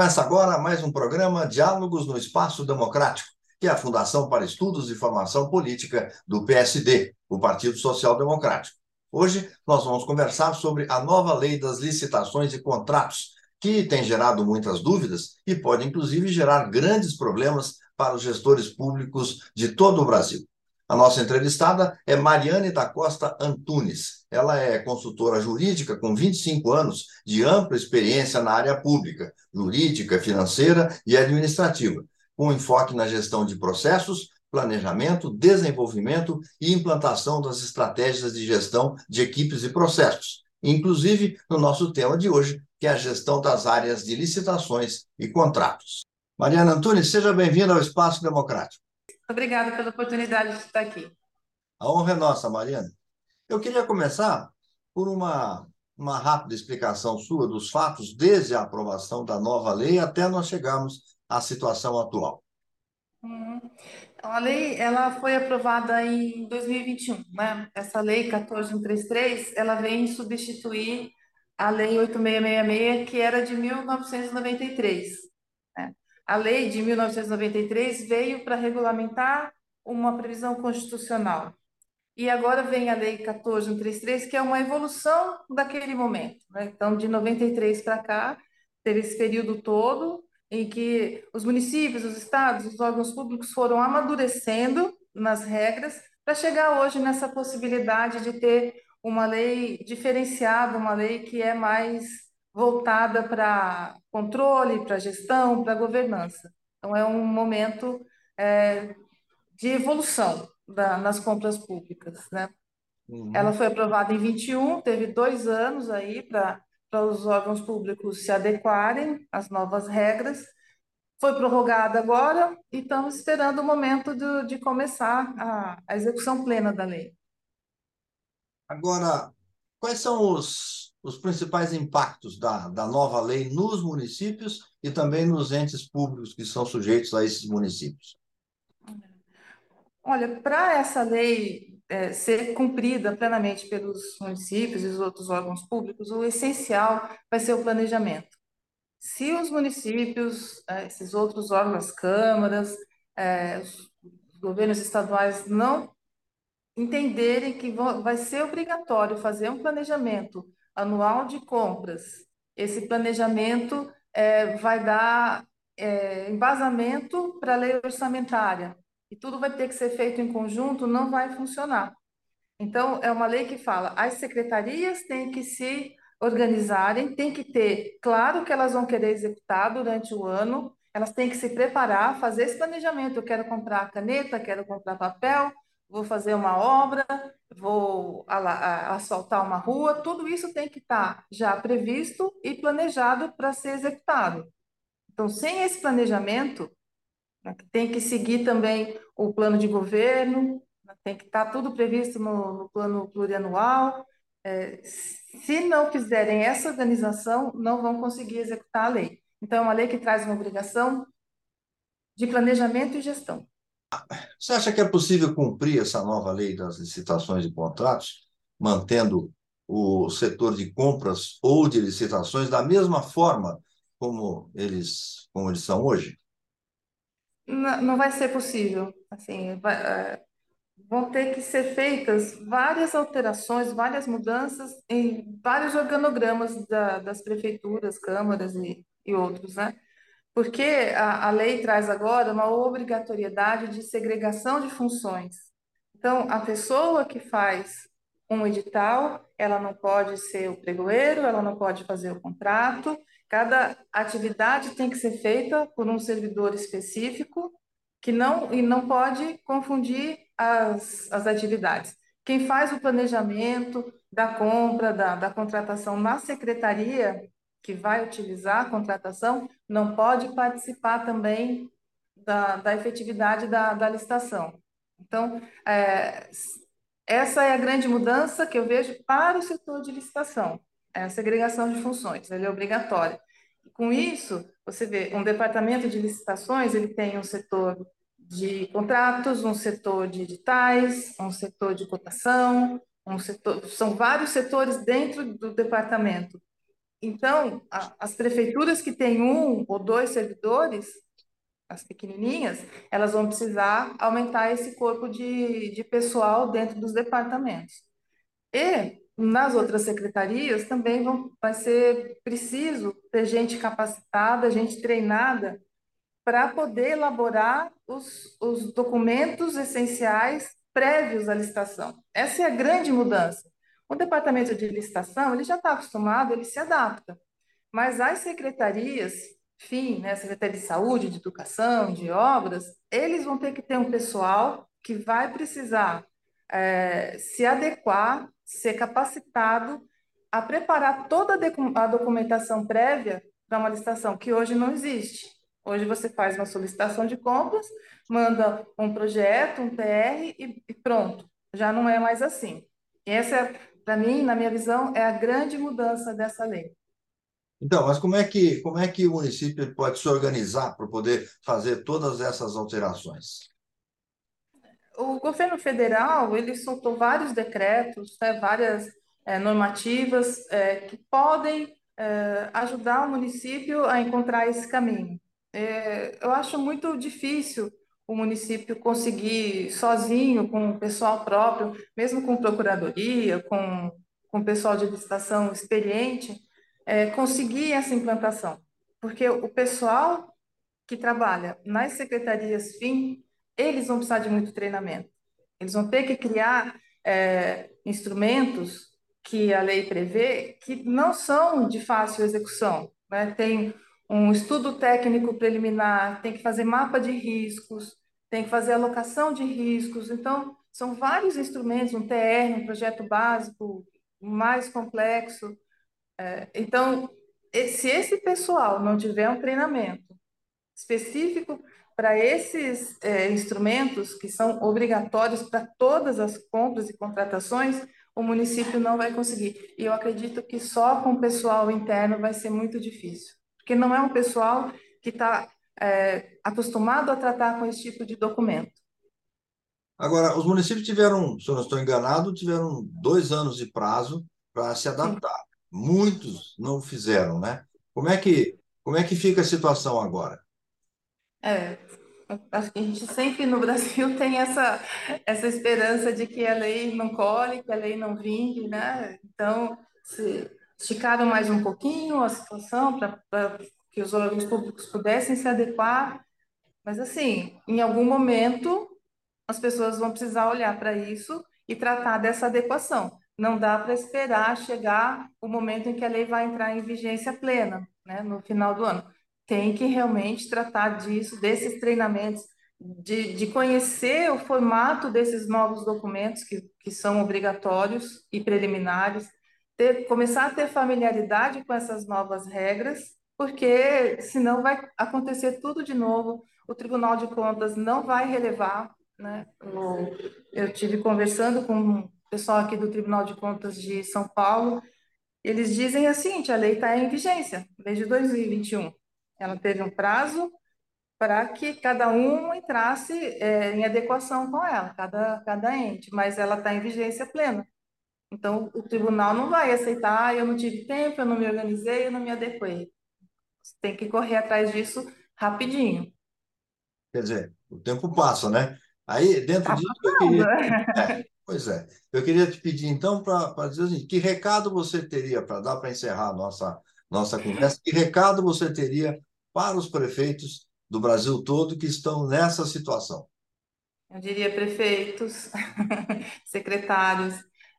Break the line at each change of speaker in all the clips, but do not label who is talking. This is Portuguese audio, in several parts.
Começa agora mais um programa Diálogos no Espaço Democrático, que é a Fundação para Estudos e Formação Política do PSD, o Partido Social Democrático. Hoje nós vamos conversar sobre a nova lei das licitações e contratos, que tem gerado muitas dúvidas e pode inclusive gerar grandes problemas para os gestores públicos de todo o Brasil. A nossa entrevistada é Mariane da Costa Antunes. Ela é consultora jurídica com 25 anos de ampla experiência na área pública, jurídica, financeira e administrativa, com enfoque na gestão de processos, planejamento, desenvolvimento e implantação das estratégias de gestão de equipes e processos, inclusive no nosso tema de hoje, que é a gestão das áreas de licitações e contratos. Mariana Antunes, seja bem-vinda ao Espaço Democrático.
Obrigada pela oportunidade de estar aqui.
A honra é nossa, Mariana. Eu queria começar por uma, uma rápida explicação sua dos fatos desde a aprovação da nova lei até nós chegarmos à situação atual.
Uhum. A lei ela foi aprovada em 2021, né? Essa lei 14133, ela vem substituir a lei 8666, que era de 1993. A lei de 1993 veio para regulamentar uma previsão constitucional. E agora vem a lei 14133, que é uma evolução daquele momento. Né? Então, de 93 para cá, teve esse período todo em que os municípios, os estados, os órgãos públicos foram amadurecendo nas regras para chegar hoje nessa possibilidade de ter uma lei diferenciada, uma lei que é mais voltada para controle, para gestão, para governança. Então, é um momento é, de evolução da, nas compras públicas. Né? Uhum. Ela foi aprovada em 21, teve dois anos aí para os órgãos públicos se adequarem às novas regras. Foi prorrogada agora e estamos esperando o momento de, de começar a, a execução plena da lei.
Agora, quais são os os principais impactos da, da nova lei nos municípios e também nos entes públicos que são sujeitos a esses municípios?
Olha, para essa lei é, ser cumprida plenamente pelos municípios e os outros órgãos públicos, o essencial vai ser o planejamento. Se os municípios, é, esses outros órgãos, câmaras, é, os governos estaduais não entenderem que vai ser obrigatório fazer um planejamento anual de compras. Esse planejamento é, vai dar é, embasamento para a lei orçamentária e tudo vai ter que ser feito em conjunto, não vai funcionar. Então, é uma lei que fala, as secretarias têm que se organizarem, tem que ter claro que elas vão querer executar durante o ano, elas têm que se preparar, fazer esse planejamento. Eu quero comprar caneta, quero comprar papel, vou fazer uma obra, vou assaltar uma rua, tudo isso tem que estar já previsto e planejado para ser executado. Então, sem esse planejamento, né, tem que seguir também o plano de governo, né, tem que estar tudo previsto no, no plano plurianual. É, se não fizerem essa organização, não vão conseguir executar a lei. Então, é uma lei que traz uma obrigação de planejamento e gestão.
Você acha que é possível cumprir essa nova lei das licitações e contratos, mantendo o setor de compras ou de licitações da mesma forma como eles, como eles são hoje?
Não, não vai ser possível. Assim, vai, é, vão ter que ser feitas várias alterações, várias mudanças em vários organogramas da, das prefeituras, câmaras e, e outros, né? Porque a, a lei traz agora uma obrigatoriedade de segregação de funções. Então, a pessoa que faz um edital, ela não pode ser o pregoeiro, ela não pode fazer o contrato. Cada atividade tem que ser feita por um servidor específico que não e não pode confundir as, as atividades. Quem faz o planejamento da compra, da, da contratação na secretaria, que vai utilizar a contratação não pode participar também da, da efetividade da, da licitação. Então, é, essa é a grande mudança que eu vejo para o setor de licitação, é a segregação de funções, ele é obrigatório. Com isso, você vê, um departamento de licitações, ele tem um setor de contratos, um setor de editais, um setor de cotação, um setor, são vários setores dentro do departamento então, a, as prefeituras que têm um ou dois servidores, as pequenininhas, elas vão precisar aumentar esse corpo de, de pessoal dentro dos departamentos. E nas outras secretarias também vão, vai ser preciso ter gente capacitada, gente treinada para poder elaborar os, os documentos essenciais prévios à licitação. Essa é a grande mudança. O departamento de licitação, ele já está acostumado, ele se adapta. Mas as secretarias, FIM, né, Secretaria de Saúde, de Educação, de Obras, eles vão ter que ter um pessoal que vai precisar é, se adequar, ser capacitado a preparar toda a documentação prévia para uma licitação, que hoje não existe. Hoje você faz uma solicitação de compras, manda um projeto, um TR e, e pronto. Já não é mais assim. Essa, para mim, na minha visão, é a grande mudança dessa lei.
Então, mas como é que como é que o município pode se organizar para poder fazer todas essas alterações?
O governo federal ele soltou vários decretos, né, várias é, normativas é, que podem é, ajudar o município a encontrar esse caminho. eu acho muito difícil o município conseguir sozinho, com o pessoal próprio, mesmo com procuradoria, com, com pessoal de licitação experiente, conseguir essa implantação. Porque o pessoal que trabalha nas secretarias FIM eles vão precisar de muito treinamento. Eles vão ter que criar é, instrumentos que a lei prevê que não são de fácil execução. Né? Tem um estudo técnico preliminar, tem que fazer mapa de riscos, tem que fazer alocação de riscos. Então, são vários instrumentos, um TR, um projeto básico mais complexo. É, então, se esse pessoal não tiver um treinamento específico para esses é, instrumentos, que são obrigatórios para todas as compras e contratações, o município não vai conseguir. E eu acredito que só com o pessoal interno vai ser muito difícil, porque não é um pessoal que está é, acostumado a tratar com esse tipo de documento.
Agora, os municípios tiveram, se eu não estou enganado, tiveram dois anos de prazo para se adaptar. Sim. Muitos não fizeram, né? Como é que como é que fica a situação agora?
É, acho que a gente sempre no Brasil tem essa, essa esperança de que a lei não colhe, que a lei não vingue, né? Então, se esticaram mais um pouquinho a situação para que os órgãos públicos pudessem se adequar, mas assim, em algum momento as pessoas vão precisar olhar para isso e tratar dessa adequação. Não dá para esperar chegar o momento em que a lei vai entrar em vigência plena, né, no final do ano tem que realmente tratar disso, desses treinamentos, de, de conhecer o formato desses novos documentos que, que são obrigatórios e preliminares, ter, começar a ter familiaridade com essas novas regras, porque senão vai acontecer tudo de novo, o Tribunal de Contas não vai relevar, né? Eu tive conversando com o pessoal aqui do Tribunal de Contas de São Paulo, eles dizem assim, a lei está em vigência desde 2021. Ela teve um prazo para que cada um entrasse é, em adequação com ela, cada, cada ente, mas ela está em vigência plena. Então, o tribunal não vai aceitar, eu não tive tempo, eu não me organizei, eu não me adequei. Você tem que correr atrás disso rapidinho.
Quer dizer, o tempo passa, né? Aí, dentro tá disso, eu queria... É, pois é. Eu queria te pedir, então, para dizer assim, que recado você teria, para dar para encerrar a nossa, nossa conversa, que recado você teria para os prefeitos do Brasil todo que estão nessa situação?
Eu diria prefeitos, secretários,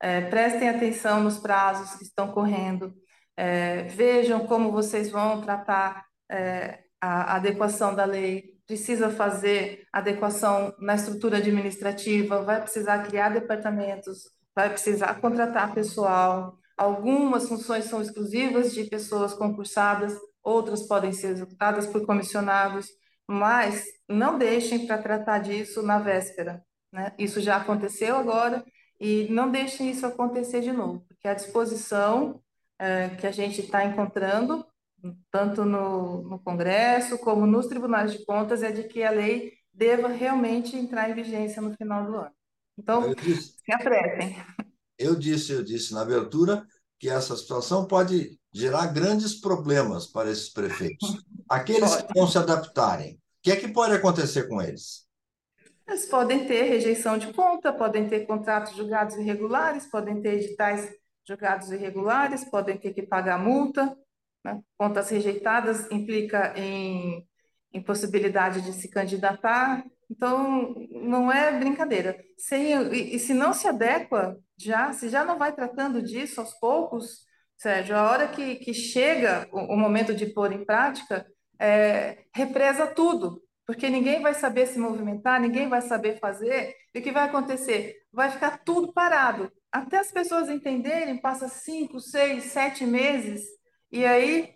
é, prestem atenção nos prazos que estão correndo, é, vejam como vocês vão tratar é, a adequação da lei. Precisa fazer adequação na estrutura administrativa, vai precisar criar departamentos, vai precisar contratar pessoal. Algumas funções são exclusivas de pessoas concursadas, outras podem ser executadas por comissionados, mas não deixem para tratar disso na véspera. Né? Isso já aconteceu agora e não deixem isso acontecer de novo, porque a disposição é, que a gente está encontrando, tanto no, no Congresso como nos tribunais de contas, é de que a lei deva realmente entrar em vigência no final do ano. Então, disse, se apressem.
Eu disse, eu disse na abertura que essa situação pode gerar grandes problemas para esses prefeitos. Aqueles que não se adaptarem, o que é que pode acontecer com eles?
Eles podem ter rejeição de conta, podem ter contratos julgados irregulares, podem ter editais julgados irregulares, podem ter que pagar multa. Né? Contas rejeitadas implica em impossibilidade de se candidatar. Então, não é brincadeira. Sem, e, e se não se adequa, já, se já não vai tratando disso aos poucos, Sérgio, a hora que, que chega o, o momento de pôr em prática, é, represa tudo, porque ninguém vai saber se movimentar, ninguém vai saber fazer, e o que vai acontecer? Vai ficar tudo parado. Até as pessoas entenderem, passa cinco, seis, sete meses, e aí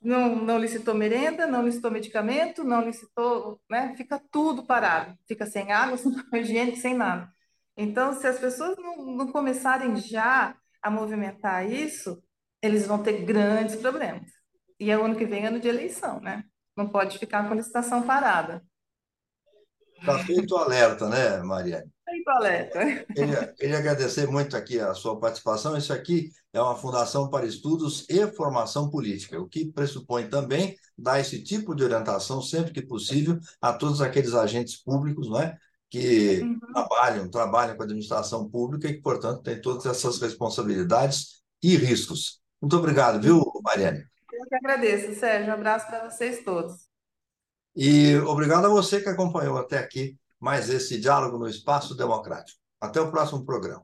não, não licitou merenda, não licitou medicamento, não licitou, né? Fica tudo parado, fica sem água, sem higiene, sem nada. Então, se as pessoas não, não começarem já a movimentar isso, eles vão ter grandes problemas. E é o ano que vem ano de eleição, né? Não pode ficar com a licitação parada.
Está feito o alerta, né, Mariane?
Alerta.
Queria, queria agradecer muito aqui a sua participação. Isso aqui é uma fundação para estudos e formação política, o que pressupõe também dar esse tipo de orientação, sempre que possível, a todos aqueles agentes públicos não é? que uhum. trabalham, trabalham com a administração pública e que, portanto, têm todas essas responsabilidades e riscos. Muito obrigado, viu, Mariane?
Eu que agradeço, Sérgio. Um abraço para vocês todos.
E obrigado a você que acompanhou até aqui mais esse diálogo no Espaço Democrático. Até o próximo programa.